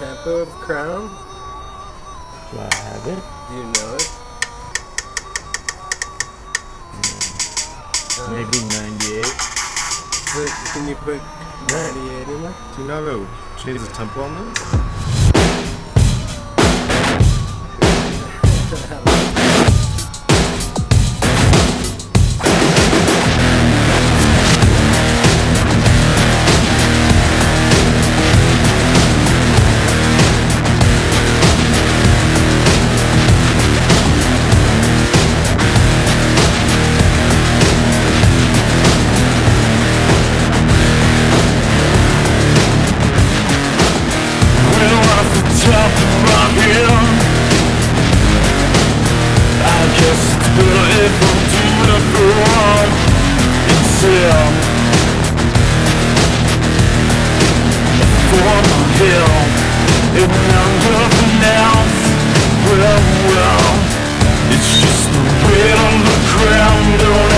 Lampo of Crown? Do I have it? Do you know it? Uh, Maybe 98. Put, can you put 98 in there? Do you know how to change the tempo on this? The my head, I guess it's better if I'm doing it wrong instead. For my help, and nothing else. Well, well, it's just the weight on the ground.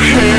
Hey.